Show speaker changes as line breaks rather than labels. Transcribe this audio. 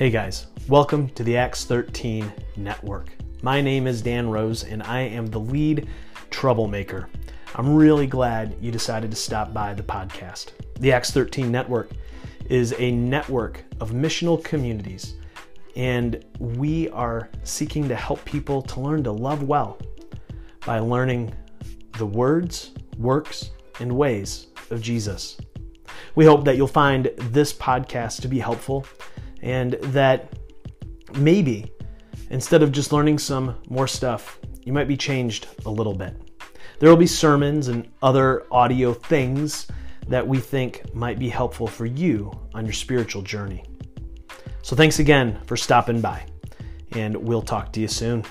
Hey guys, welcome to the Acts 13 Network. My name is Dan Rose and I am the lead troublemaker. I'm really glad you decided to stop by the podcast. The Acts 13 Network is a network of missional communities, and we are seeking to help people to learn to love well by learning the words, works, and ways of Jesus. We hope that you'll find this podcast to be helpful and that maybe instead of just learning some more stuff, you might be changed a little bit. There will be sermons and other audio things that we think might be helpful for you on your spiritual journey. So, thanks again for stopping by, and we'll talk to you soon.